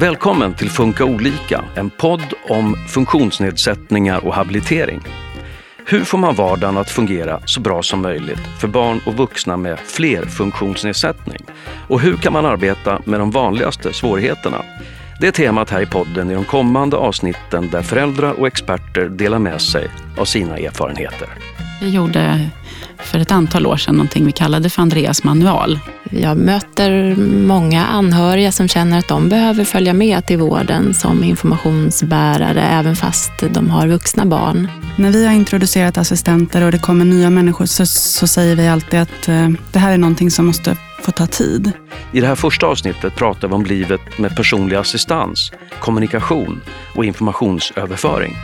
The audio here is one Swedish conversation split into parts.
Välkommen till Funka olika, en podd om funktionsnedsättningar och habilitering. Hur får man vardagen att fungera så bra som möjligt för barn och vuxna med fler funktionsnedsättning? Och hur kan man arbeta med de vanligaste svårigheterna? Det är temat här i podden i de kommande avsnitten där föräldrar och experter delar med sig av sina erfarenheter. Jag gjorde för ett antal år sedan någonting vi kallade för Andreas manual. Jag möter många anhöriga som känner att de behöver följa med till vården som informationsbärare även fast de har vuxna barn. När vi har introducerat assistenter och det kommer nya människor så, så säger vi alltid att eh, det här är någonting som måste få ta tid. I det här första avsnittet pratar vi om livet med personlig assistans, kommunikation och informationsöverföring.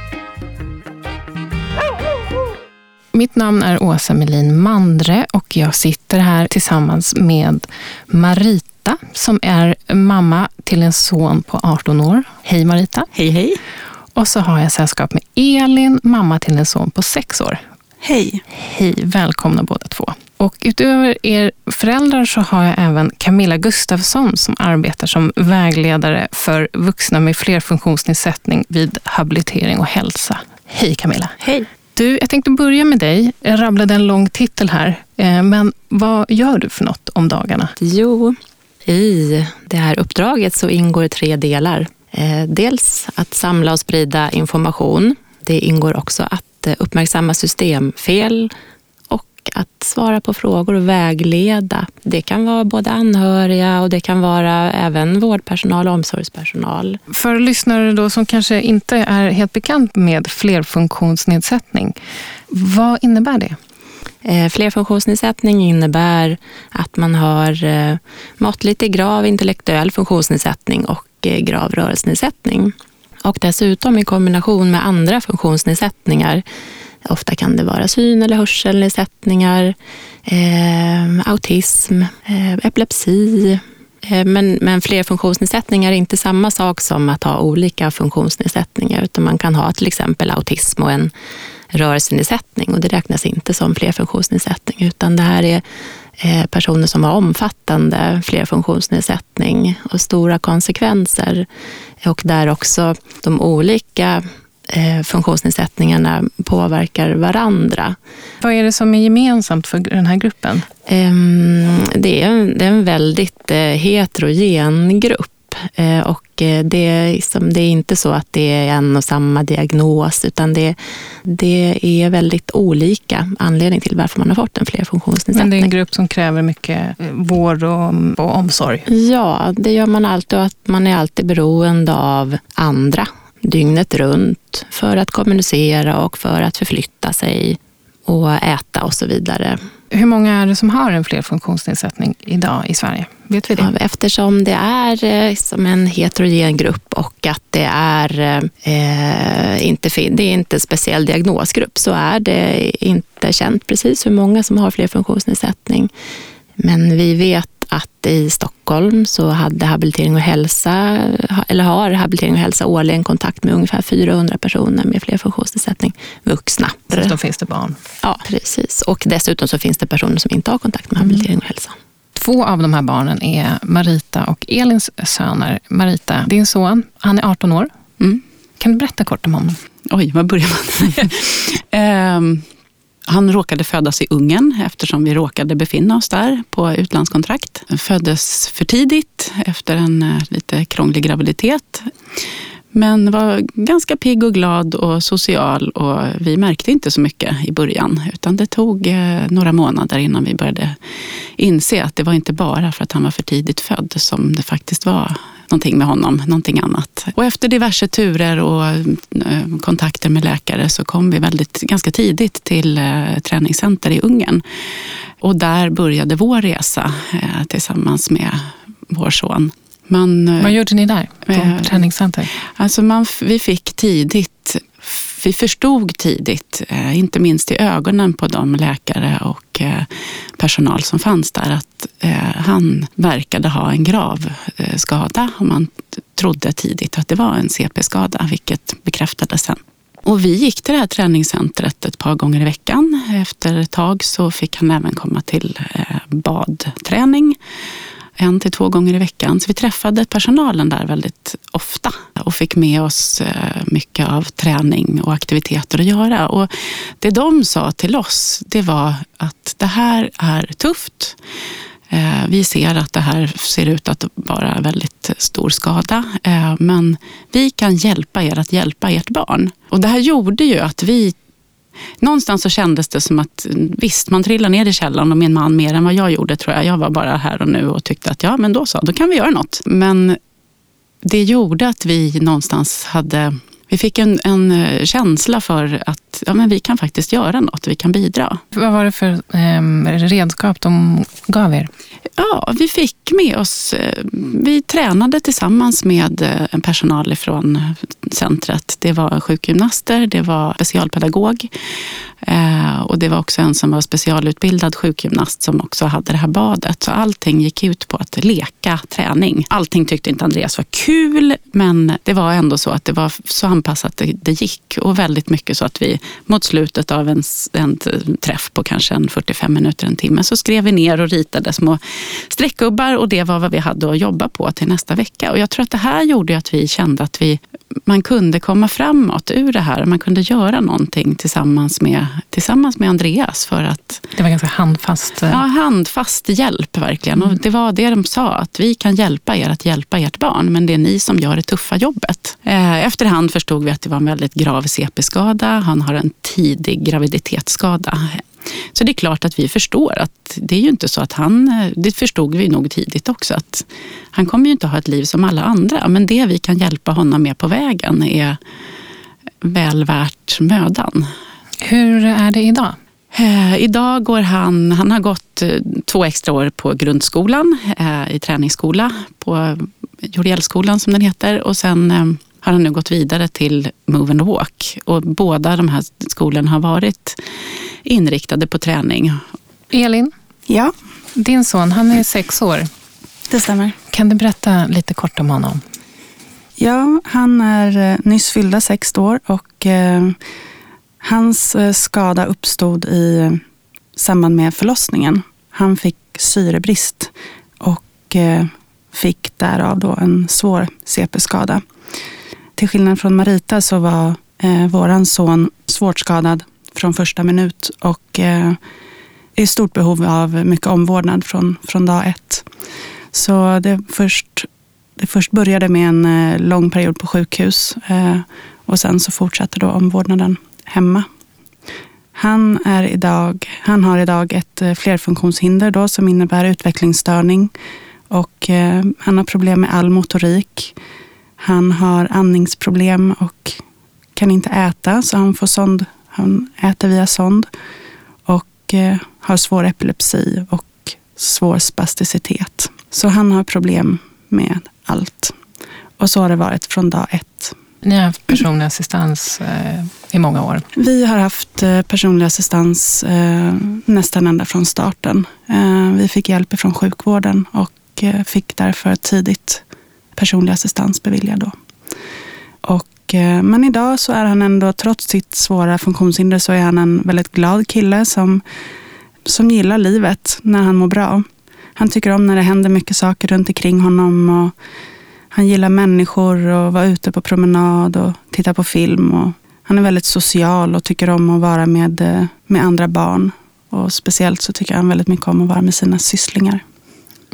Mitt namn är Åsa Melin Mandre och jag sitter här tillsammans med Marita som är mamma till en son på 18 år. Hej Marita! Hej hej! Och så har jag sällskap med Elin, mamma till en son på 6 år. Hej! Hej, välkomna båda två. Och utöver er föräldrar så har jag även Camilla Gustafsson som arbetar som vägledare för vuxna med flerfunktionsnedsättning vid habilitering och hälsa. Hej Camilla! Hej! Du, jag tänkte börja med dig. Jag rabblade en lång titel här. Eh, men vad gör du för något om dagarna? Jo, i det här uppdraget så ingår tre delar. Eh, dels att samla och sprida information. Det ingår också att eh, uppmärksamma systemfel att svara på frågor och vägleda. Det kan vara både anhöriga och det kan vara även vårdpersonal och omsorgspersonal. För lyssnare då som kanske inte är helt bekant med flerfunktionsnedsättning, vad innebär det? Eh, flerfunktionsnedsättning innebär att man har eh, måttligt till grav intellektuell funktionsnedsättning och eh, grav rörelsenedsättning. Och dessutom i kombination med andra funktionsnedsättningar Ofta kan det vara syn eller hörselnedsättningar, eh, autism, eh, epilepsi. Eh, men, men flerfunktionsnedsättningar är inte samma sak som att ha olika funktionsnedsättningar, utan man kan ha till exempel autism och en rörelsenedsättning och det räknas inte som flerfunktionsnedsättning, utan det här är eh, personer som har omfattande flerfunktionsnedsättning och stora konsekvenser och där också de olika funktionsnedsättningarna påverkar varandra. Vad är det som är gemensamt för den här gruppen? Eh, det, är en, det är en väldigt eh, heterogen grupp. Eh, och eh, det är, liksom, det är inte så att det är en och samma diagnos, utan det, det är väldigt olika anledning till varför man har fått en flerfunktionsnedsättning. Men det är en grupp som kräver mycket eh, vård och, och omsorg? Ja, det gör man alltid och att man är alltid beroende av andra dygnet runt för att kommunicera och för att förflytta sig och äta och så vidare. Hur många är det som har en flerfunktionsnedsättning idag i Sverige? Vet vi det? Ja, eftersom det är eh, som en heterogen grupp och att det är, eh, inte, det är inte en speciell diagnosgrupp så är det inte känt precis hur många som har flerfunktionsnedsättning. Men vi vet att i Stockholm så hade habilitering och hälsa, eller har habilitering och hälsa årligen kontakt med ungefär 400 personer med flerfunktionsnedsättning, vuxna. Dessutom finns det barn. Ja, precis. Och dessutom så finns det personer som inte har kontakt med habilitering och hälsa. Två av de här barnen är Marita och Elins söner. Marita, din son, han är 18 år. Mm. Kan du berätta kort om honom? Oj, var börjar man? um, Han råkade födas i Ungern eftersom vi råkade befinna oss där på utlandskontrakt. Föddes för tidigt efter en eh, lite krånglig graviditet. Men var ganska pigg och glad och social och vi märkte inte så mycket i början. Utan det tog eh, några månader innan vi började inse att det var inte bara för att han var för tidigt född som det faktiskt var någonting med honom, någonting annat. Och efter diverse turer och eh, kontakter med läkare så kom vi väldigt, ganska tidigt till eh, träningscenter i Ungern. Och där började vår resa eh, tillsammans med vår son. Man, Vad gjorde ni där på eh, träningscenter? Alltså man, vi fick tidigt vi förstod tidigt, eh, inte minst i ögonen på de läkare och eh, personal som fanns där, att eh, han verkade ha en grav skada. Och man trodde tidigt att det var en CP-skada, vilket bekräftades sen. Och vi gick till det här träningscentret ett par gånger i veckan. Efter ett tag så fick han även komma till badträning en till två gånger i veckan. Så vi träffade personalen där väldigt ofta och fick med oss eh, mycket av träning och aktiviteter att göra. Och det de sa till oss, det var att det här är tufft. Eh, vi ser att det här ser ut att vara väldigt stor skada, eh, men vi kan hjälpa er att hjälpa ert barn. Och det här gjorde ju att vi Någonstans så kändes det som att mm, visst, man trillar ner i källaren och min man mer än vad jag gjorde tror jag. Jag var bara här och nu och tyckte att ja, men då så, då kan vi göra något. Men det gjorde att vi någonstans hade vi fick en, en eh, känsla för att ja, men vi kan faktiskt göra något, vi kan bidra. Vad var det för eh, redskap de gav er? Ja, vi fick med oss, eh, vi tränade tillsammans med eh, en personal från centret. Det var sjukgymnaster, det var specialpedagog Eh, och det var också en som var specialutbildad sjukgymnast som också hade det här badet. Så allting gick ut på att leka träning. Allting tyckte inte Andreas var kul, men det var ändå så att det var så anpassat det, det gick och väldigt mycket så att vi mot slutet av en, en träff på kanske en 45 minuter, en timme, så skrev vi ner och ritade små streckgubbar och det var vad vi hade att jobba på till nästa vecka. Och jag tror att det här gjorde att vi kände att vi, man kunde komma framåt ur det här. Man kunde göra någonting tillsammans med, tillsammans med Andreas för att... Det var ganska handfast? Eh, ja, handfast hjälp verkligen. Mm. Och det var det de sa, att vi kan hjälpa er att hjälpa ert barn, men det är ni som gör det tuffa jobbet. Eh, efterhand förstod vi att det var en väldigt grav CP-skada. Han har en tidig graviditetsskada. Så det är klart att vi förstår att det är ju inte så att han, det förstod vi nog tidigt också, att han kommer ju inte ha ett liv som alla andra. Men det vi kan hjälpa honom med på vägen är väl värt mödan. Hur är det idag? Eh, idag går han, han har gått eh, två extra år på grundskolan eh, i träningsskola på Jordiellskolan som den heter och sen eh, har han nu gått vidare till Move and Walk. Och båda de här skolorna har varit inriktade på träning. Elin? Ja? Din son, han är sex år. Det stämmer. Kan du berätta lite kort om honom? Ja, han är eh, nyss fyllda sex år och eh, hans eh, skada uppstod i samband med förlossningen. Han fick syrebrist och eh, fick därav då en svår CP-skada. Till skillnad från Marita så var eh, våran son svårt skadad från första minut och eh, i stort behov av mycket omvårdnad från, från dag ett. Så det först, det först började med en eh, lång period på sjukhus eh, och sen så fortsatte då omvårdnaden hemma. Han, är idag, han har idag ett eh, flerfunktionshinder då, som innebär utvecklingsstörning och eh, han har problem med all motorik. Han har andningsproblem och kan inte äta, så han, får sond, han äter via sond. Och eh, har svår epilepsi och svår spasticitet. Så han har problem med allt. Och så har det varit från dag ett. Ni har haft personlig assistans eh, i många år. Vi har haft eh, personlig assistans eh, nästan ända från starten. Vi fick hjälp från sjukvården och fick därför tidigt personlig assistans beviljad. Då. Och, eh, men idag så är han ändå, trots sitt svåra funktionshinder, så är han en väldigt glad kille som, som gillar livet när han mår bra. Han tycker om när det händer mycket saker runt omkring honom. Och han gillar människor och vara ute på promenad och titta på film. Och han är väldigt social och tycker om att vara med, eh, med andra barn. Och speciellt så tycker han väldigt mycket om att vara med sina sysslingar.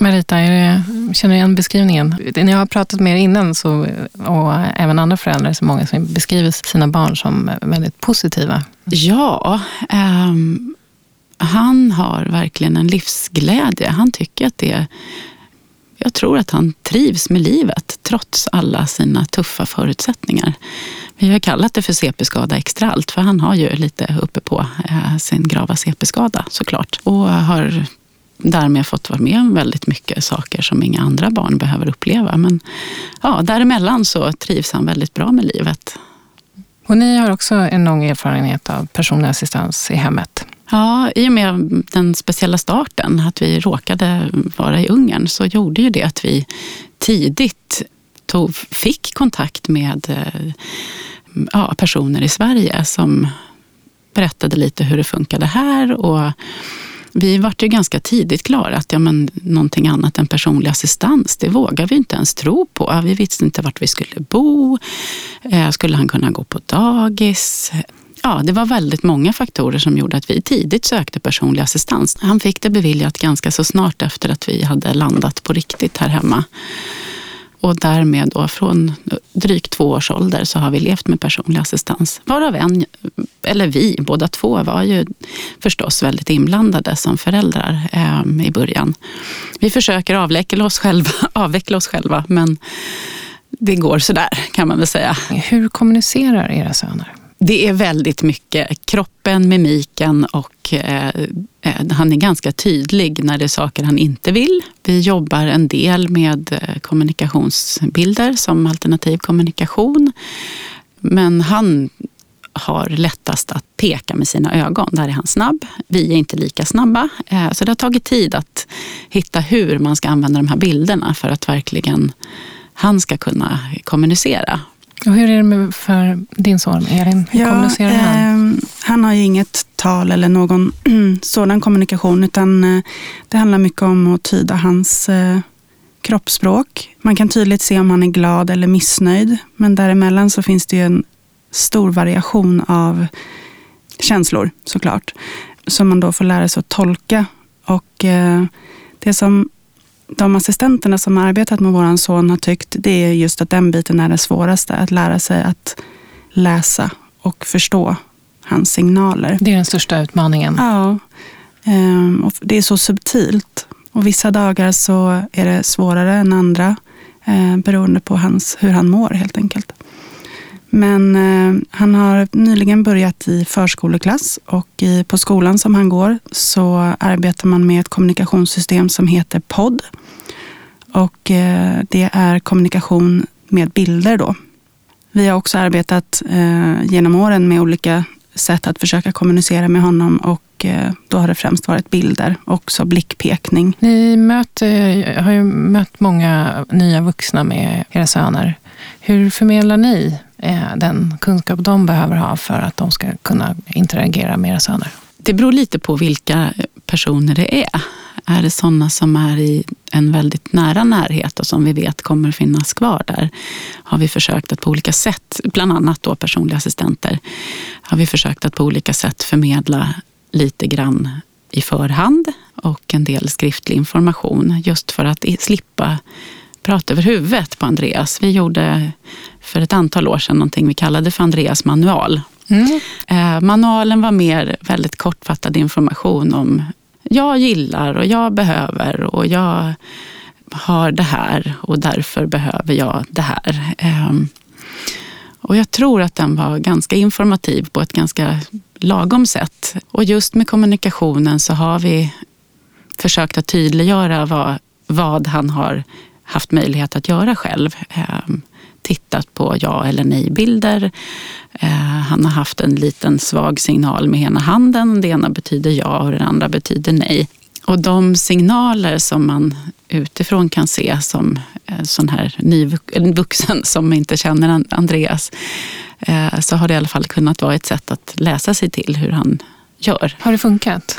Marita, det, känner du igen beskrivningen? När jag har pratat med er innan, så, och även andra föräldrar, så många som beskriver sina barn som väldigt positiva. Ja, um, han har verkligen en livsglädje. Han tycker att det jag tror att han trivs med livet trots alla sina tuffa förutsättningar. Vi har kallat det för CP-skada extra allt för han har ju lite uppe på eh, sin grava CP-skada såklart. Och har därmed fått vara med om väldigt mycket saker som inga andra barn behöver uppleva. Men ja, däremellan så trivs han väldigt bra med livet. Och ni har också en lång erfarenhet av personlig assistans i hemmet. Ja, i och med den speciella starten, att vi råkade vara i Ungern, så gjorde ju det att vi tidigt tog, fick kontakt med eh, ja, personer i Sverige som berättade lite hur det funkade här och vi vart ju ganska tidigt klara att ja, men, någonting annat än personlig assistans, det vågar vi inte ens tro på. Vi visste inte vart vi skulle bo. Eh, skulle han kunna gå på dagis? Ja, det var väldigt många faktorer som gjorde att vi tidigt sökte personlig assistans. Han fick det beviljat ganska så snart efter att vi hade landat på riktigt här hemma. Och därmed då från drygt två års ålder så har vi levt med personlig assistans. Varav en, eller vi båda två var ju förstås väldigt inblandade som föräldrar eh, i början. Vi försöker avveckla oss själva, avveckla oss själva men det går sådär kan man väl säga. Hur kommunicerar era söner? Det är väldigt mycket kroppen, mimiken och eh, eh, han är ganska tydlig när det är saker han inte vill. Vi jobbar en del med eh, kommunikationsbilder som alternativ kommunikation. Men han har lättast att peka med sina ögon. Där är han snabb. Vi är inte lika snabba. Eh, så det har tagit tid att hitta hur man ska använda de här bilderna för att verkligen han ska kunna kommunicera. Och hur är det med för din son Elin? Hur ja, kommunicerar han? Eh, han har ju inget tal eller någon sådan kommunikation utan eh, det handlar mycket om att tyda hans eh, kroppsspråk. Man kan tydligt se om han är glad eller missnöjd men däremellan så finns det ju en stor variation av känslor såklart som man då får lära sig att tolka. Och eh, det som de assistenterna som har arbetat med vår son har tyckt, det är just att den biten är det svåraste. Att lära sig att läsa och förstå hans signaler. Det är den största utmaningen. Ja. Ehm, och det är så subtilt. Och vissa dagar så är det svårare än andra. Eh, beroende på hans, hur han mår helt enkelt. Men eh, han har nyligen börjat i förskoleklass och i, på skolan som han går så arbetar man med ett kommunikationssystem som heter POD. Och eh, det är kommunikation med bilder då. Vi har också arbetat eh, genom åren med olika sätt att försöka kommunicera med honom och eh, då har det främst varit bilder, också blickpekning. Ni möter, har ju mött många nya vuxna med era söner. Hur förmedlar ni den kunskap de behöver ha för att de ska kunna interagera med era söner? Det beror lite på vilka personer det är. Är det sådana som är i en väldigt nära närhet och som vi vet kommer finnas kvar där har vi försökt att på olika sätt, bland annat då personliga assistenter, har vi försökt att på olika sätt förmedla lite grann i förhand och en del skriftlig information just för att slippa prata över huvudet på Andreas. Vi gjorde för ett antal år sedan någonting vi kallade för Andreas manual. Mm. Eh, manualen var mer väldigt kortfattad information om jag gillar och jag behöver och jag har det här och därför behöver jag det här. Ehm, och jag tror att den var ganska informativ på ett ganska lagom sätt. Och just med kommunikationen så har vi försökt att tydliggöra vad, vad han har haft möjlighet att göra själv. Ehm, Tittat på ja eller nej-bilder. Ehm, han har haft en liten svag signal med ena handen. Det ena betyder ja och det andra betyder nej. Och de signaler som man utifrån kan se som en sån här ny vuxen som inte känner Andreas, eh, så har det i alla fall kunnat vara ett sätt att läsa sig till hur han gör. Har det funkat?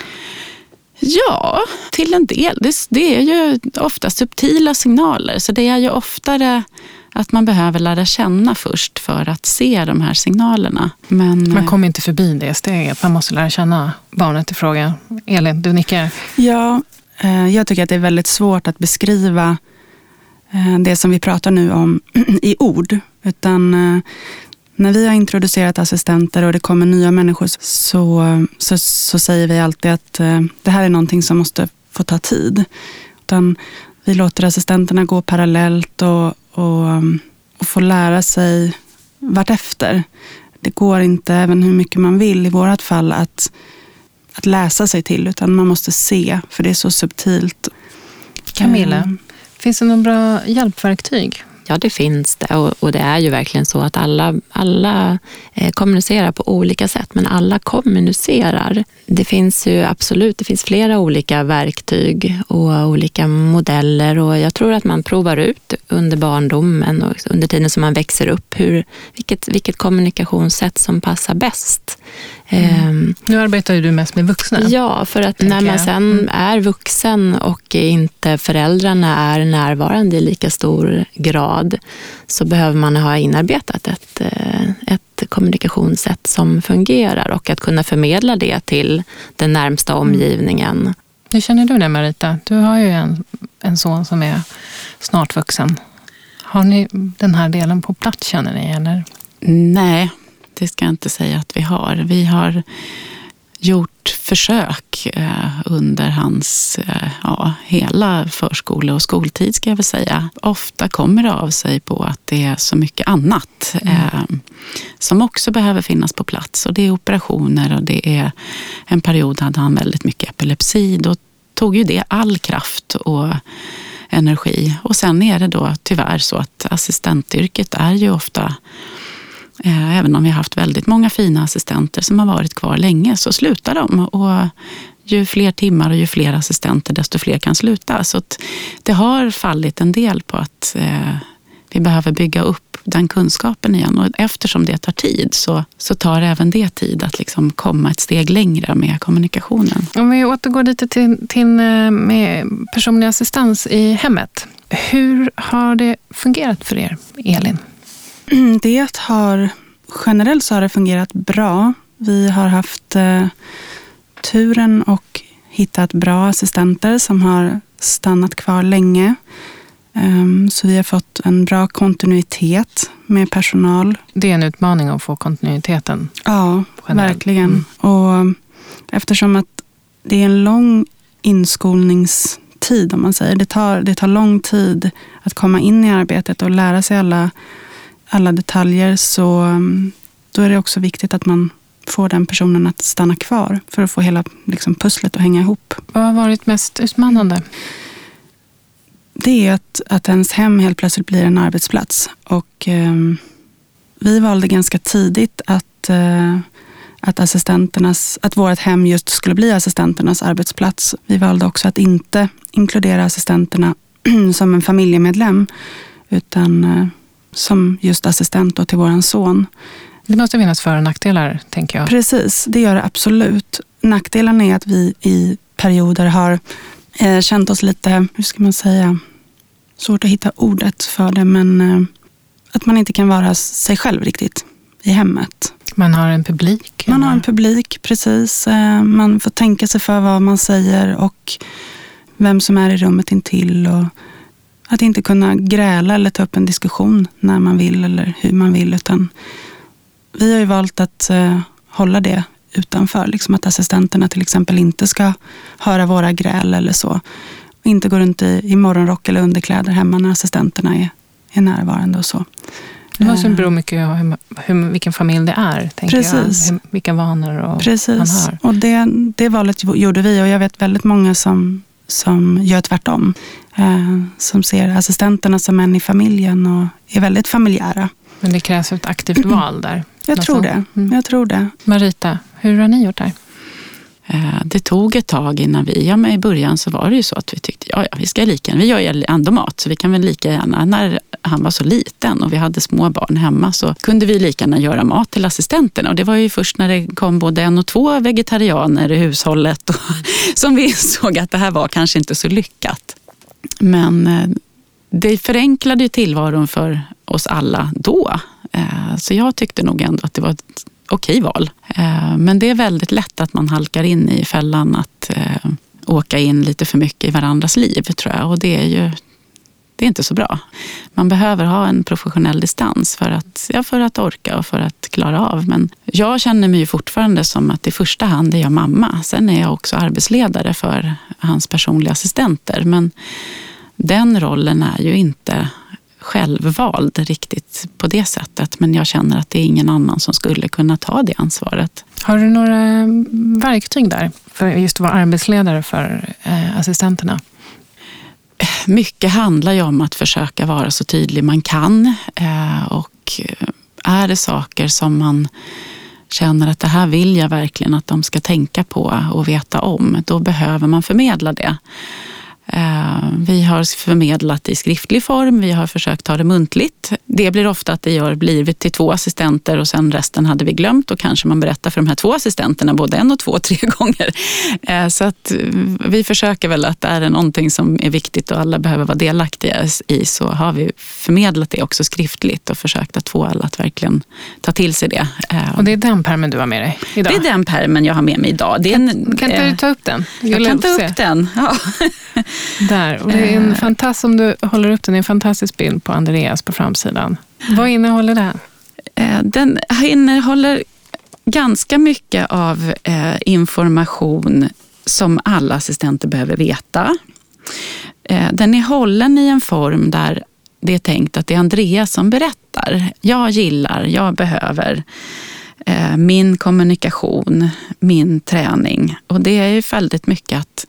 Ja, till en del. Det, det, är ju ofta subtila signaler, så det är ju oftare att man behöver lära känna först för att se de här signalerna. Men, man kommer inte förbi det steget. Man måste lära känna barnet i fråga. Elin, du nickar. Ja, eh, jag tycker att det är väldigt svårt att beskriva eh, det som vi pratar nu om i ord. Utan eh, när vi har introducerat assistenter och det kommer nya människor så, så, så säger vi alltid att eh, det här är någonting som måste få ta tid. Utan vi låter assistenterna gå parallellt och, och, och få lära sig vartefter. Det går inte, även hur mycket man vill i vårt fall, att, att läsa sig till. Utan man måste se, för det är så subtilt. Camilla, mm. finns det några bra hjälpverktyg Ja, det finns det och, och, det är ju verkligen så att alla, alla eh, kommunicerar på olika sätt, men alla kommunicerar. Det finns ju absolut, det finns flera olika verktyg och olika modeller och jag tror att man provar ut under barndomen och under tiden som man växer upp hur, vilket, vilket kommunikationssätt som passar bäst. Mm. Um, nu arbetar ju du mest med vuxna. Ja, för att när man sen mm. är vuxen och inte föräldrarna är närvarande i lika stor grad så behöver man ha inarbetat ett, eh, ett kommunikationssätt som fungerar och att kunna förmedla det till den närmsta mm. omgivningen. Hur känner du det Marita? Du har ju en, en son som är snart vuxen. Har ni den här delen på plats känner ni? Eller? Nej, det ska jag inte säga att vi har. Vi har gjort försök eh, under hans eh, ja, hela förskole och skoltid, ska jag väl säga. Ofta kommer det av sig på att det är så mycket annat mm. eh, som också behöver finnas på plats. Och det är operationer och det är en period hade han väldigt mycket epilepsi. Då tog ju det all kraft och energi. Och sen är det då tyvärr så att assistentyrket är ju ofta Eh, även om vi har haft väldigt många fina assistenter som har varit kvar länge så slutar de. Och ju fler timmar och ju fler assistenter desto fler kan sluta. Så det har fallit en del på att eh, vi behöver bygga upp den kunskapen igen. Och eftersom det tar tid så, så tar även det tid att liksom komma ett steg längre med kommunikationen. Om vi återgår lite till, till eh, med personlig assistans i hemmet. Hur har det fungerat för er, Elin? Det har generellt så har det fungerat bra. Vi har haft eh, turen och hittat bra assistenter som har stannat kvar länge. Um, så vi har fått en bra kontinuitet med personal. Det är en utmaning att få kontinuiteten? Ja, generellt. verkligen. Mm. Och eftersom att det är en lång inskolningstid, om man säger. Det tar, det tar lång tid att komma in i arbetet och lära sig alla alla detaljer så mm, då är det också viktigt att man får den personen att stanna kvar för att få hela liksom, pusslet att hänga ihop. Vad har varit mest utmanande? Det är att, att ens hem helt plötsligt blir en arbetsplats. Och eh, Vi valde ganska tidigt att, eh, att, assistenternas, att vårt hem just skulle bli assistenternas arbetsplats. Vi valde också att inte inkludera assistenterna som en familjemedlem utan eh, som just assistent till vår son. Det måste finnas för och nackdelar, tänker jag. Precis, det gör det absolut. Nackdelen är att vi i perioder har eh, känt oss lite, hur ska man säga, svårt att hitta ordet för det, men eh, att man inte kan vara sig själv riktigt i hemmet. Man har en publik? Man eller? har en publik, precis. Eh, man får tänka sig för vad man säger och vem som är i rummet intill. Och att inte kunna gräla eller ta upp en diskussion när man vill eller hur man vill. Utan vi har ju valt att eh, hålla det utanför. Liksom att assistenterna till exempel inte ska höra våra gräl eller så. Och inte gå runt i, i morgonrock eller underkläder hemma när assistenterna är, är närvarande och så. Det måste bero mycket på hur, hur, vilken familj det är. Precis. Jag. Vilka vanor och Precis. man har. Och det, det valet gjorde vi och jag vet väldigt många som, som gör tvärtom. Eh, som ser assistenterna som en i familjen och är väldigt familjära. Men det krävs ett aktivt val där? Jag tror det. Mm. Jag tror det. Marita, hur har ni gjort där? Eh, det tog ett tag innan vi, ja men i början så var det ju så att vi tyckte, ja, ja vi ska lika vi gör ju ändå mat så vi kan väl lika gärna, när han var så liten och vi hade små barn hemma så kunde vi lika gärna göra mat till assistenterna och det var ju först när det kom både en och två vegetarianer i hushållet och, som vi insåg att det här var kanske inte så lyckat. Men eh, det förenklade ju tillvaron för oss alla då. Eh, så jag tyckte nog ändå att det var ett okej val. Eh, men det är väldigt lätt att man halkar in i fällan att åka in lite för mycket i varandras liv tror jag. Och det är ju det är inte så bra. Man behöver ha en professionell distans för att, ja, för att orka och för att klara av. Men jag känner mig ju fortfarande som att i första hand är jag mamma. Sen är jag också arbetsledare för hans personliga assistenter. Men den rollen är ju inte självvald riktigt på det sättet. Men jag känner att det är ingen annan som skulle kunna ta det ansvaret. Har du några verktyg där för just att vara arbetsledare för eh, assistenterna? Mycket handlar ju om att försöka vara så tydlig man kan. Eh, och eh, är det saker som man känner att det här vill jag verkligen att de ska tänka på och veta om, då behöver man förmedla det. Eh, vi har förmedlat i skriftlig form, vi har försökt ta det muntligt. Det blir ofta att det gör blivit till två assistenter och sen resten hade vi glömt och kanske man berättar för de här två assistenterna både en och två, tre gånger. Eh, så att vi försöker väl att är det någonting som är viktigt och alla behöver vara delaktiga i så har vi förmedlat det också skriftligt och försökt att få alla att verkligen ta till sig det. Eh, och det är den permen du har med dig idag? Det är den permen jag har med mig idag. kan, en, kan du ta upp den? Jag, jag kan ta upp den. Ja. Där. Och det är en eh. fantastisk, om du håller upp den, är en fantastisk bild på Andreas på framsidan. Vad innehåller den? Eh, den innehåller ganska mycket av eh, information som alla assistenter behöver veta. Den är hållen i en form där det är tänkt att det är Andreas som berättar. Jag gillar, jag behöver min kommunikation, min träning. Och det är ju väldigt mycket att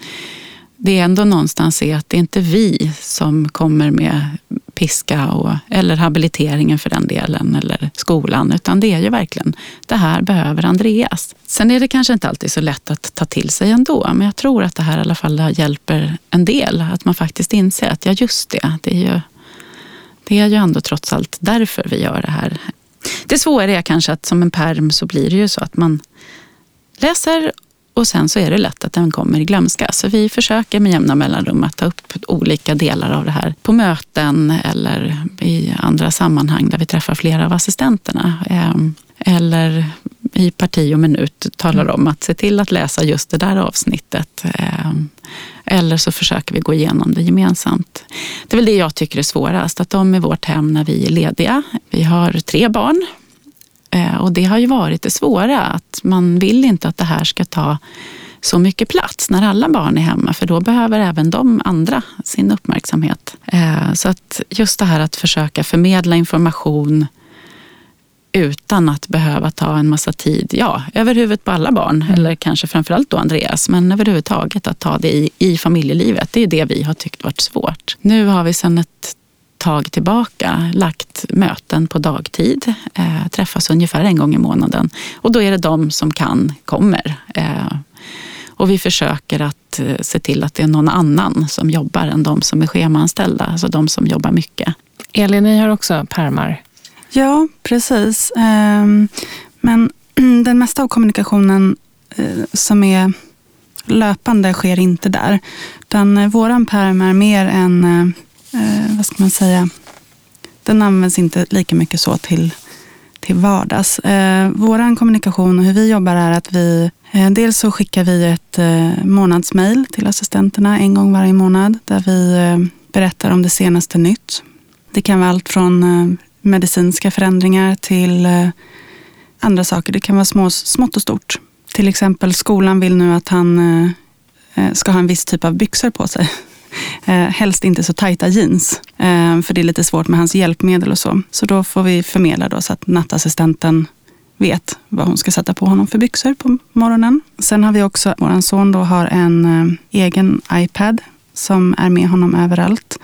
det är ändå någonstans är att det är inte vi som kommer med piska och, eller habiliteringen för den delen, eller skolan, utan det är ju verkligen det här behöver Andreas. Sen är det kanske inte alltid så lätt att ta till sig ändå, men jag tror att det här i alla fall hjälper en del. Att man faktiskt inser att ja, just det, det är ju, det är ju ändå trots allt därför vi gör det här. Det svåra är kanske att som en perm så blir det ju så att man läser och sen så är det lätt att den kommer i glömska. Så vi försöker med jämna mellanrum att ta upp olika delar av det här på möten eller i andra sammanhang där vi träffar flera av assistenterna. Ehm, eller i parti och minut talar om att se till att läsa just det där avsnittet. Ehm, eller så försöker vi gå igenom det gemensamt. Det är väl det jag tycker är svårast, att de är vårt hem när vi är lediga. Vi har tre barn och det har ju varit det svåra, att man vill inte att det här ska ta så mycket plats när alla barn är hemma, för då behöver även de andra sin uppmärksamhet. Eh, så att just det här att försöka förmedla information utan att behöva ta en massa tid, ja, över huvudet på alla barn, mm. eller kanske framförallt då Andreas, men överhuvudtaget att ta det i, i familjelivet. Det är det vi har tyckt varit svårt. Nu har vi sedan ett tag tillbaka lagt möten på dagtid, eh, träffas ungefär en gång i månaden. Och då är det de som kan kommer. Eh, och vi försöker att eh, se till att det är någon annan som jobbar än de som är schemaanställda, alltså de som jobbar mycket. Elin, ni har också permar? Ja, precis. Ehm, men den mesta av kommunikationen eh, som är löpande sker inte där. Utan eh, våran perm är mer en eh, vad ska man säga, den används inte lika mycket så till, till vardags. Eh, Vår kommunikation och hur vi jobbar är att vi eh, Dels så skickar vi ett eh, månadsmail till assistenterna en gång varje månad där vi eh, berättar om det senaste nytt. Det kan vara allt från eh, medicinska förändringar till eh, andra saker. Det kan vara små, smått och stort. Till exempel skolan vill nu att han eh, ska ha en viss typ av byxor på sig. Eh, helst inte så tajta jeans, eh, för det är lite svårt med hans hjälpmedel och så. Så då får vi förmedla då så att nattassistenten vet vad hon ska sätta på honom för byxor på morgonen. Sen har vi också, vår son då har en eh, egen iPad som är med honom överallt.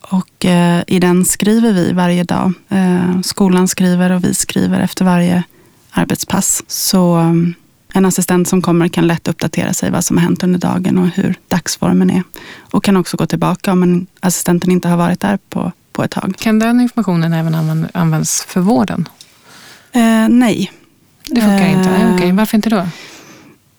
Och eh, i den skriver vi varje dag. Eh, skolan skriver och vi skriver efter varje arbetspass. Så mm, en assistent som kommer kan lätt uppdatera sig vad som har hänt under dagen och hur dagsformen är. Och kan också gå tillbaka om en, assistenten inte har varit där på, på ett tag. Kan den informationen även användas för vården? Eh, nej. Det funkar eh, inte? Okej, okay. varför inte då?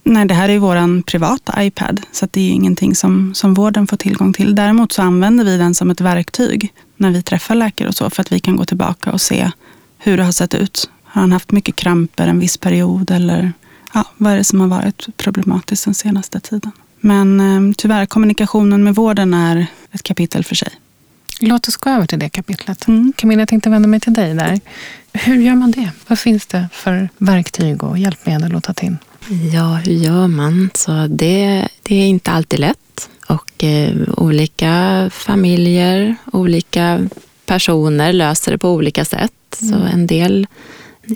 Nej, det här är vår privata iPad, så det är ingenting som, som vården får tillgång till. Däremot så använder vi den som ett verktyg när vi träffar läkare och så, för att vi kan gå tillbaka och se hur det har sett ut. Har han haft mycket kramper en viss period eller ja, vad är det som har varit problematiskt den senaste tiden. Men eh, tyvärr, kommunikationen med vården är ett kapitel för sig. Låt oss gå över till det kapitlet. Mm. Camilla, jag tänkte vända mig till dig där. Hur gör man det? Vad finns det för verktyg och hjälpmedel att ta till? Ja, hur gör man? Så det, det är inte alltid lätt. Och eh, olika familjer, olika personer löser det på olika sätt. Mm. Så en del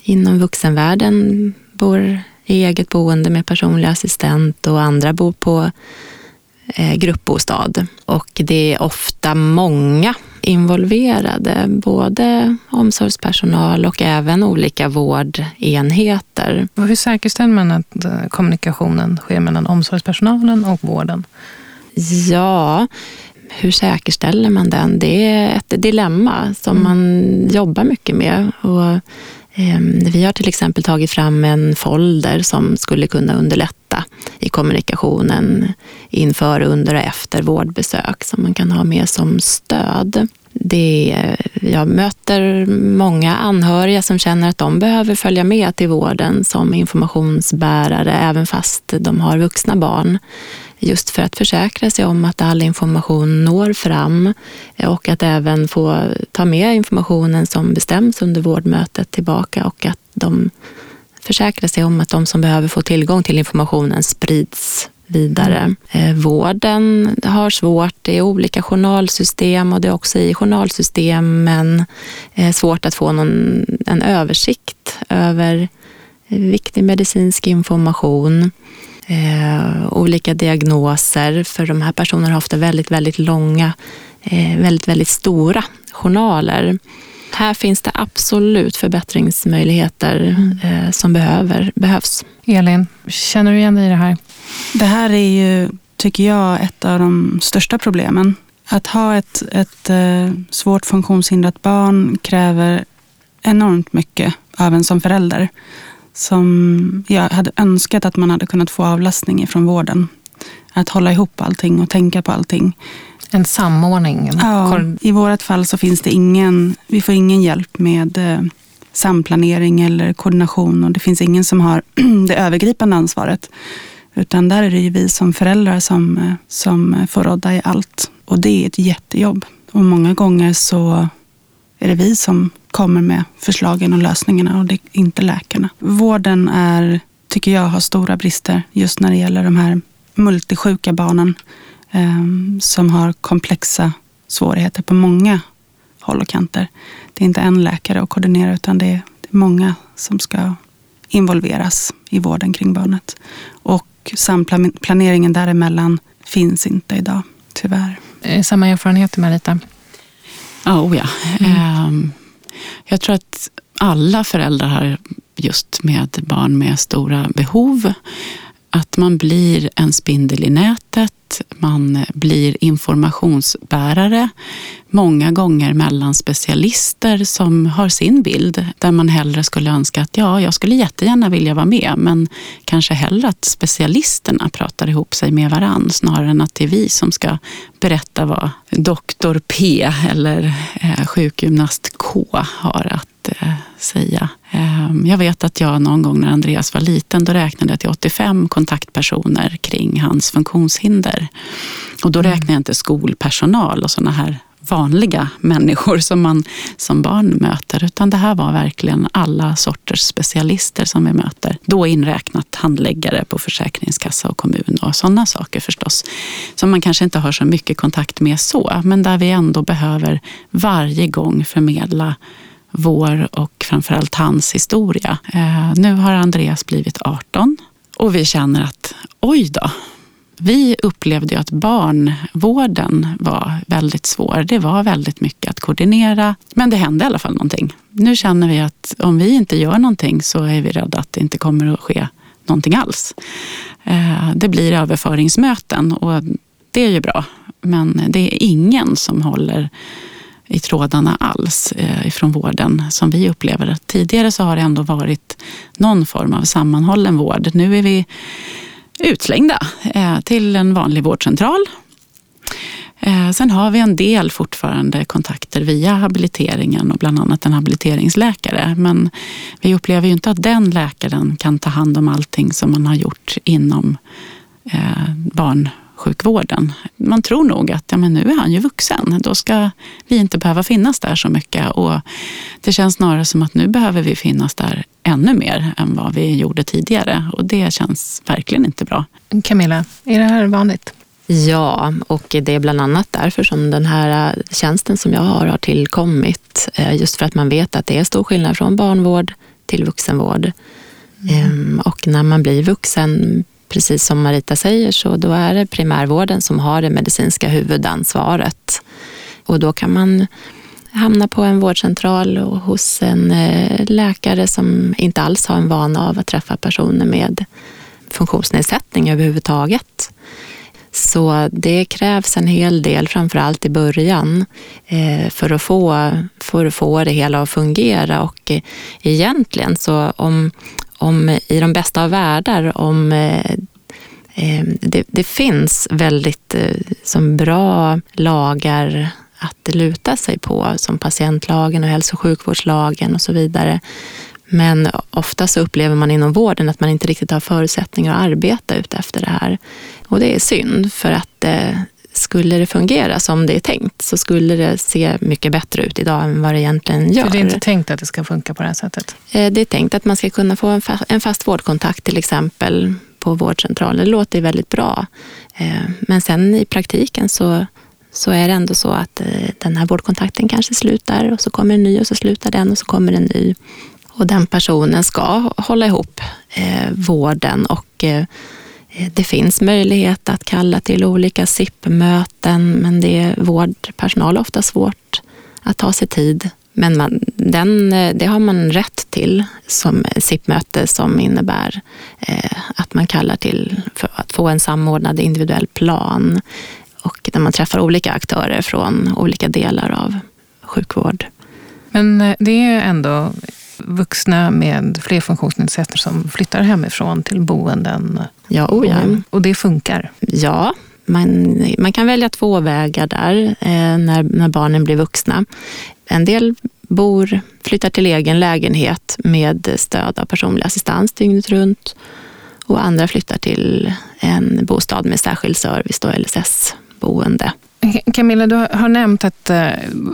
inom vuxenvärlden bor i eget boende med personlig assistent och andra bor på eh, gruppbostad. Och det är ofta många involverade, både omsorgspersonal och även olika vårdenheter. Hur säkerställer man att eh, kommunikationen sker mellan omsorgspersonalen och vården? Ja, hur säkerställer man den? Det är ett dilemma som mm. man jobbar mycket med. Och Ehm, vi har till exempel tagit fram en folder som skulle kunna underlätta i kommunikationen inför, under och efter vårdbesök som man kan ha med som stöd. Det, jag möter många anhöriga som känner att de behöver följa med till vården som informationsbärare även fast de har vuxna barn. Just för att försäkra sig om att all information når fram och att även få ta med informationen som bestäms under vårdmötet tillbaka och att de försäkrar sig om att de som behöver få tillgång till informationen sprids vidare. Eh, vården har svårt, det är olika journalsystem och det är också i journalsystemen eh, svårt att få någon, en översikt över viktig medicinsk information. Eh, olika diagnoser, för de här personerna har ofta väldigt, väldigt långa, eh, väldigt, väldigt stora journaler. Här finns det absolut förbättringsmöjligheter mm. eh, som behöver, behövs. Elin, känner du igen dig i det här? Det här är ju, tycker jag, ett av de största problemen. Att ha ett, ett eh, svårt funktionshindrat barn kräver enormt mycket av en som förälder. Som jag hade önskat att man hade kunnat få avlastning ifrån vården. Att hålla ihop allting och tänka på allting. En samordning? Ja, i vårt fall så finns det ingen, vi får ingen hjälp med eh, samplanering eller koordination och det finns ingen som har det övergripande ansvaret. Utan där är det ju vi som föräldrar som, eh, som får rådda i allt. Och det är ett jättejobb. Och många gånger så är det vi som kommer med förslagen och lösningarna och det är inte läkarna. Vården är, tycker jag, har stora brister just när det gäller de här multisjuka barnen eh, som har komplexa svårigheter på många håll och kanter. Det är inte en läkare att koordinera utan det är många som ska involveras i vården kring barnet. Och samplaneringen däremellan finns inte idag, tyvärr. Samma erfarenheter Marita? Oh, ja. Mm. Jag tror att alla föräldrar har just med barn med stora behov att man blir en spindel i nätet, man blir informationsbärare. Många gånger mellan specialister som har sin bild där man hellre skulle önska att ja, jag skulle jättegärna vilja vara med men kanske hellre att specialisterna pratar ihop sig med varann snarare än att det är vi som ska berätta vad doktor P eller eh, sjukgymnast K har att eh, säga. Ehm, jag vet att jag någon gång när Andreas var liten, då räknade jag till 85 kontaktpersoner kring hans funktionshinder. Och då mm. räknade jag inte skolpersonal och sådana här vanliga människor som man som barn möter, utan det här var verkligen alla sorters specialister som vi möter. Då inräknat handläggare på Försäkringskassa och kommun och sådana saker förstås. Som man kanske inte har så mycket kontakt med så, men där vi ändå behöver varje gång förmedla vår och framförallt hans historia. Eh, nu har Andreas blivit 18 och vi känner att oj då, vi upplevde ju att barnvården var väldigt svår. Det var väldigt mycket att koordinera, men det hände i alla fall någonting. Nu känner vi att om vi inte gör någonting så är vi rädda att det inte kommer att ske någonting alls. Eh, det blir överföringsmöten och det är ju bra, men det är ingen som håller i trådarna alls eh, ifrån vården som vi upplever. Tidigare så har det ändå varit någon form av sammanhållen vård. Nu är vi utslängda eh, till en vanlig vårdcentral. Eh, sen har vi en del fortfarande kontakter via habiliteringen och bland annat en habiliteringsläkare. Men vi upplever ju inte att den läkaren kan ta hand om allting som man har gjort inom eh, barn sjukvården. Man tror nog att ja, men nu är han ju vuxen, då ska vi inte behöva finnas där så mycket. Och det känns snarare som att nu behöver vi finnas där ännu mer än vad vi gjorde tidigare och det känns verkligen inte bra. Camilla, är det här vanligt? Ja, och det är bland annat därför som den här äh, tjänsten som jag har har tillkommit. Äh, just för att man vet att det är stor skillnad från barnvård till vuxenvård. Mm. Ehm, och när man blir vuxen precis som Marita säger så då är det primärvården som har det medicinska huvudansvaret. Och då kan man hamna på en vårdcentral och hos en eh, läkare som inte alls har en vana av att träffa personer med funktionsnedsättning överhuvudtaget. Så det krävs en hel del, framförallt i början, eh, för att få, för att få det hela att fungera. Och eh, egentligen så om, om i de bästa av världar, om eh, eh, det, det finns väldigt eh, som bra lagar att luta sig på som patientlagen och hälso och sjukvårdslagen och så vidare. Men ofta så upplever man inom vården att man inte riktigt har förutsättningar att arbeta ut efter det här. Och det är synd för att eh, skulle det fungera som det är tänkt så skulle det se mycket bättre ut idag än vad det egentligen gör. För det är inte tänkt att det ska funka på det här sättet? Eh, det är tänkt att man ska kunna få en, fa en fast vårdkontakt till exempel på vårdcentralen. Det låter väldigt bra. Eh, men sen i praktiken så så är det ändå så att eh, den här vårdkontakten kanske slutar och så kommer en ny och så slutar den och så kommer en ny. Och den personen ska hålla ihop vården och Eh, det finns möjlighet att kalla till olika SIP-möten men det är vårdpersonal ofta svårt att ta sig tid. Men man, den, eh, det har man rätt till som SIP-möte som innebär eh, att man kallar till för att få en samordnad individuell plan och där man träffar olika aktörer från olika delar av sjukvård. Men eh, det är ändå vuxna med flerfunktionsnedsättning som flyttar hemifrån till boenden. Ja, oh ja. Och det funkar? Ja, man, man kan välja två vägar där eh, när, när barnen blir vuxna. En del bor, flyttar till egen lägenhet med stöd av personlig assistans dygnet runt och andra flyttar till en bostad med särskild service, då LSS boende. Camilla, du har nämnt att eh,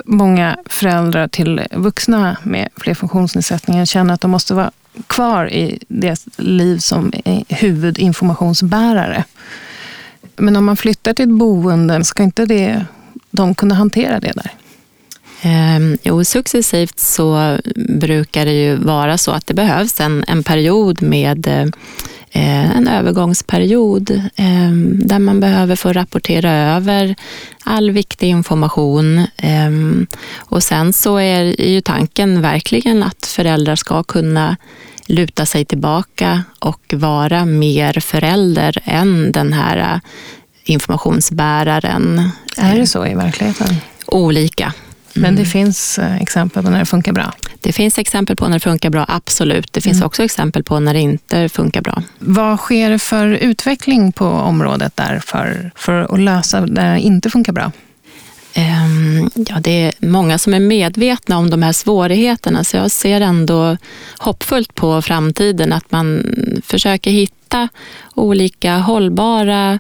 många föräldrar till vuxna med flerfunktionsnedsättningar känner att de måste vara kvar i deras liv som eh, huvudinformationsbärare. Men om man flyttar till ett boende, ska inte det, de kunna hantera det där? Ehm, jo, successivt så brukar det ju vara så att det behövs en, en period med Eh, en övergångsperiod eh, där man behöver få rapportera över all viktig information. Eh, och sen så är ju tanken verkligen att föräldrar ska kunna luta sig tillbaka och vara mer förälder än den här informationsbäraren. Är det så i verkligheten? Olika. Men det mm. finns eh, exempel på när det funkar bra? Det finns exempel på när det funkar bra, absolut. Det finns mm. också exempel på när det inte funkar bra. Vad sker för utveckling på området där för, för att lösa där det inte funkar bra? Ehm, ja, det är många som är medvetna om de här svårigheterna, så jag ser ändå hoppfullt på framtiden, att man försöker hitta olika hållbara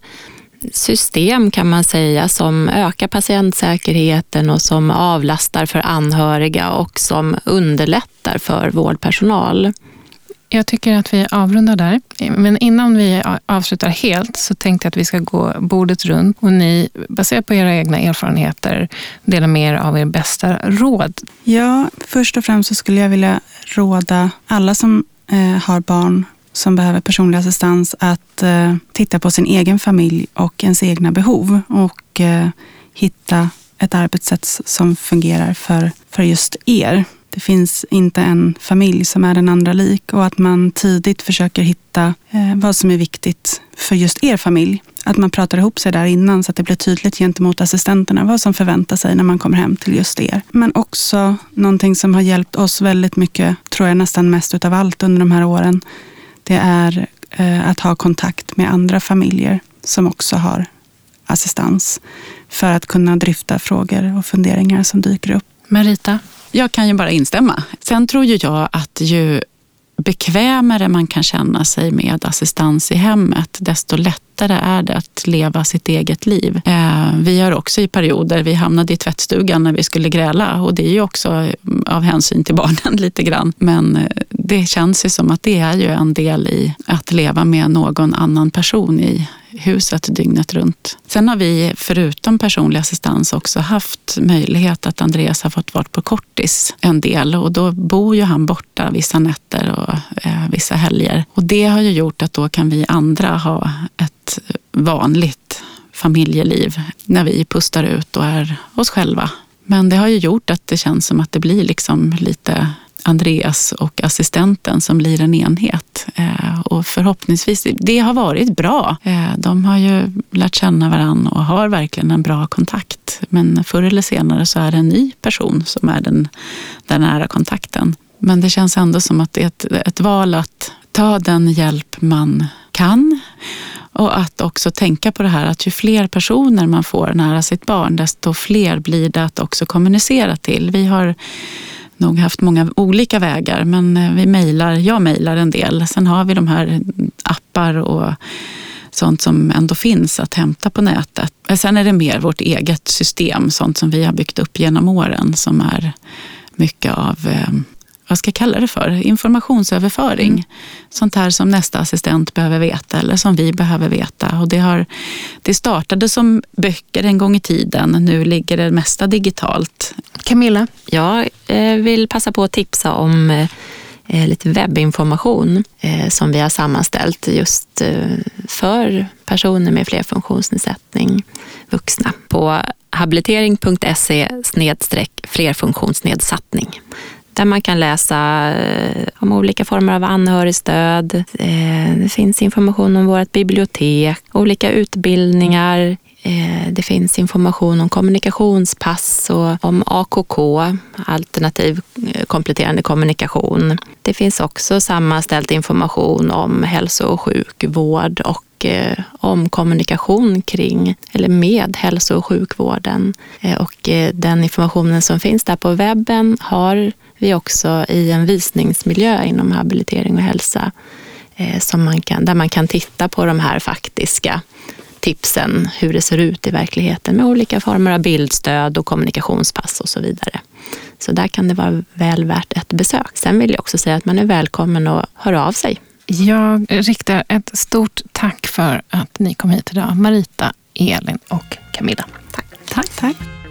system kan man säga som ökar patientsäkerheten och som avlastar för anhöriga och som underlättar för vårdpersonal. Jag tycker att vi avrundar där. Men innan vi avslutar helt så tänkte jag att vi ska gå bordet runt och ni, baserat på era egna erfarenheter, dela med er av er bästa råd. Ja, först och främst så skulle jag vilja råda alla som eh, har barn som behöver personlig assistans att eh, titta på sin egen familj och ens egna behov och eh, hitta ett arbetssätt som fungerar för, för just er. Det finns inte en familj som är den andra lik och att man tidigt försöker hitta eh, vad som är viktigt för just er familj. Att man pratar ihop sig där innan så att det blir tydligt gentemot assistenterna vad som förväntar sig när man kommer hem till just er. Men också någonting som har hjälpt oss väldigt mycket, tror jag nästan mest utav allt under de här åren, det är eh, att ha kontakt med andra familjer som också har assistans för att kunna dryfta frågor och funderingar som dyker upp. Marita? Jag kan ju bara instämma. Sen tror ju jag att ju bekvämare man kan känna sig med assistans i hemmet, desto lättare är det att leva sitt eget liv. Eh, vi har också i perioder, vi hamnade i tvättstugan när vi skulle gräla och det är ju också eh, av hänsyn till barnen lite grann. Men eh, det känns ju som att det är ju en del i att leva med någon annan person i huset dygnet runt. Sen har vi förutom personlig assistans också haft möjlighet att Andreas har fått vara på kortis en del och då bor ju han borta vissa nätter och eh, vissa helger. Och det har ju gjort att då kan vi andra ha ett vanligt familjeliv när vi pustar ut och är oss själva. Men det har ju gjort att det känns som att det blir liksom lite Andreas och assistenten som blir en enhet. Eh, och förhoppningsvis, det har varit bra. Eh, de har ju lärt känna varandra och har verkligen en bra kontakt. Men förr eller senare så är det en ny person som är den, den nära kontakten. Men det känns ändå som att det är ett, ett val att ta den hjälp man kan och att också tänka på det här att ju fler personer man får nära sitt barn, desto fler blir det att också kommunicera till. Vi har nog haft många olika vägar, men eh, vi mejlar, jag mejlar en del. Sen har vi de här appar och sånt som ändå finns att hämta på nätet. Eh, sen är det mer vårt eget system, sånt som vi har byggt upp genom åren som är mycket av eh, vad ska jag kalla det för, informationsöverföring. Mm. Sånt här som nästa assistent behöver veta eller som vi behöver veta. Och det, har, det startade som böcker en gång i tiden, nu ligger det mesta digitalt. Camilla? Jag eh, vill passa på att tipsa om eh, lite webbinformation eh, som vi har sammanställt just för personer med flerfunktionsnedsättning, vuxna, på habilitering.se flerfunktionsnedsättning där man kan läsa eh, om olika former av anhörigstöd. Eh, det finns information om vårt bibliotek, olika utbildningar. Eh, det finns information om kommunikationspass och om AKK, alternativ kompletterande kommunikation. Det finns också sammanställd information om hälso och sjukvård och om kommunikation kring eller med hälso och sjukvården. Och den informationen som finns där på webben har vi också i en visningsmiljö inom habilitering och hälsa eh, som man kan, där man kan titta på de här faktiska tipsen, hur det ser ut i verkligheten med olika former av bildstöd och kommunikationspass och så vidare. Så där kan det vara väl värt ett besök. Sen vill jag också säga att man är välkommen att höra av sig. Jag riktar ett stort tack för att ni kom hit idag. Marita, Elin och Camilla. Tack. Tack. tack.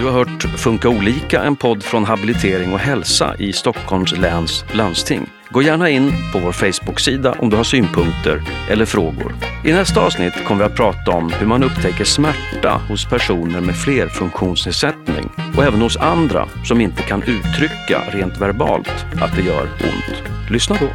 Du har hört Funka olika, en podd från Habilitering och hälsa i Stockholms läns landsting. Gå gärna in på vår Facebook-sida om du har synpunkter eller frågor. I nästa avsnitt kommer vi att prata om hur man upptäcker smärta hos personer med flerfunktionsnedsättning och även hos andra som inte kan uttrycka rent verbalt att det gör ont. Lyssna då!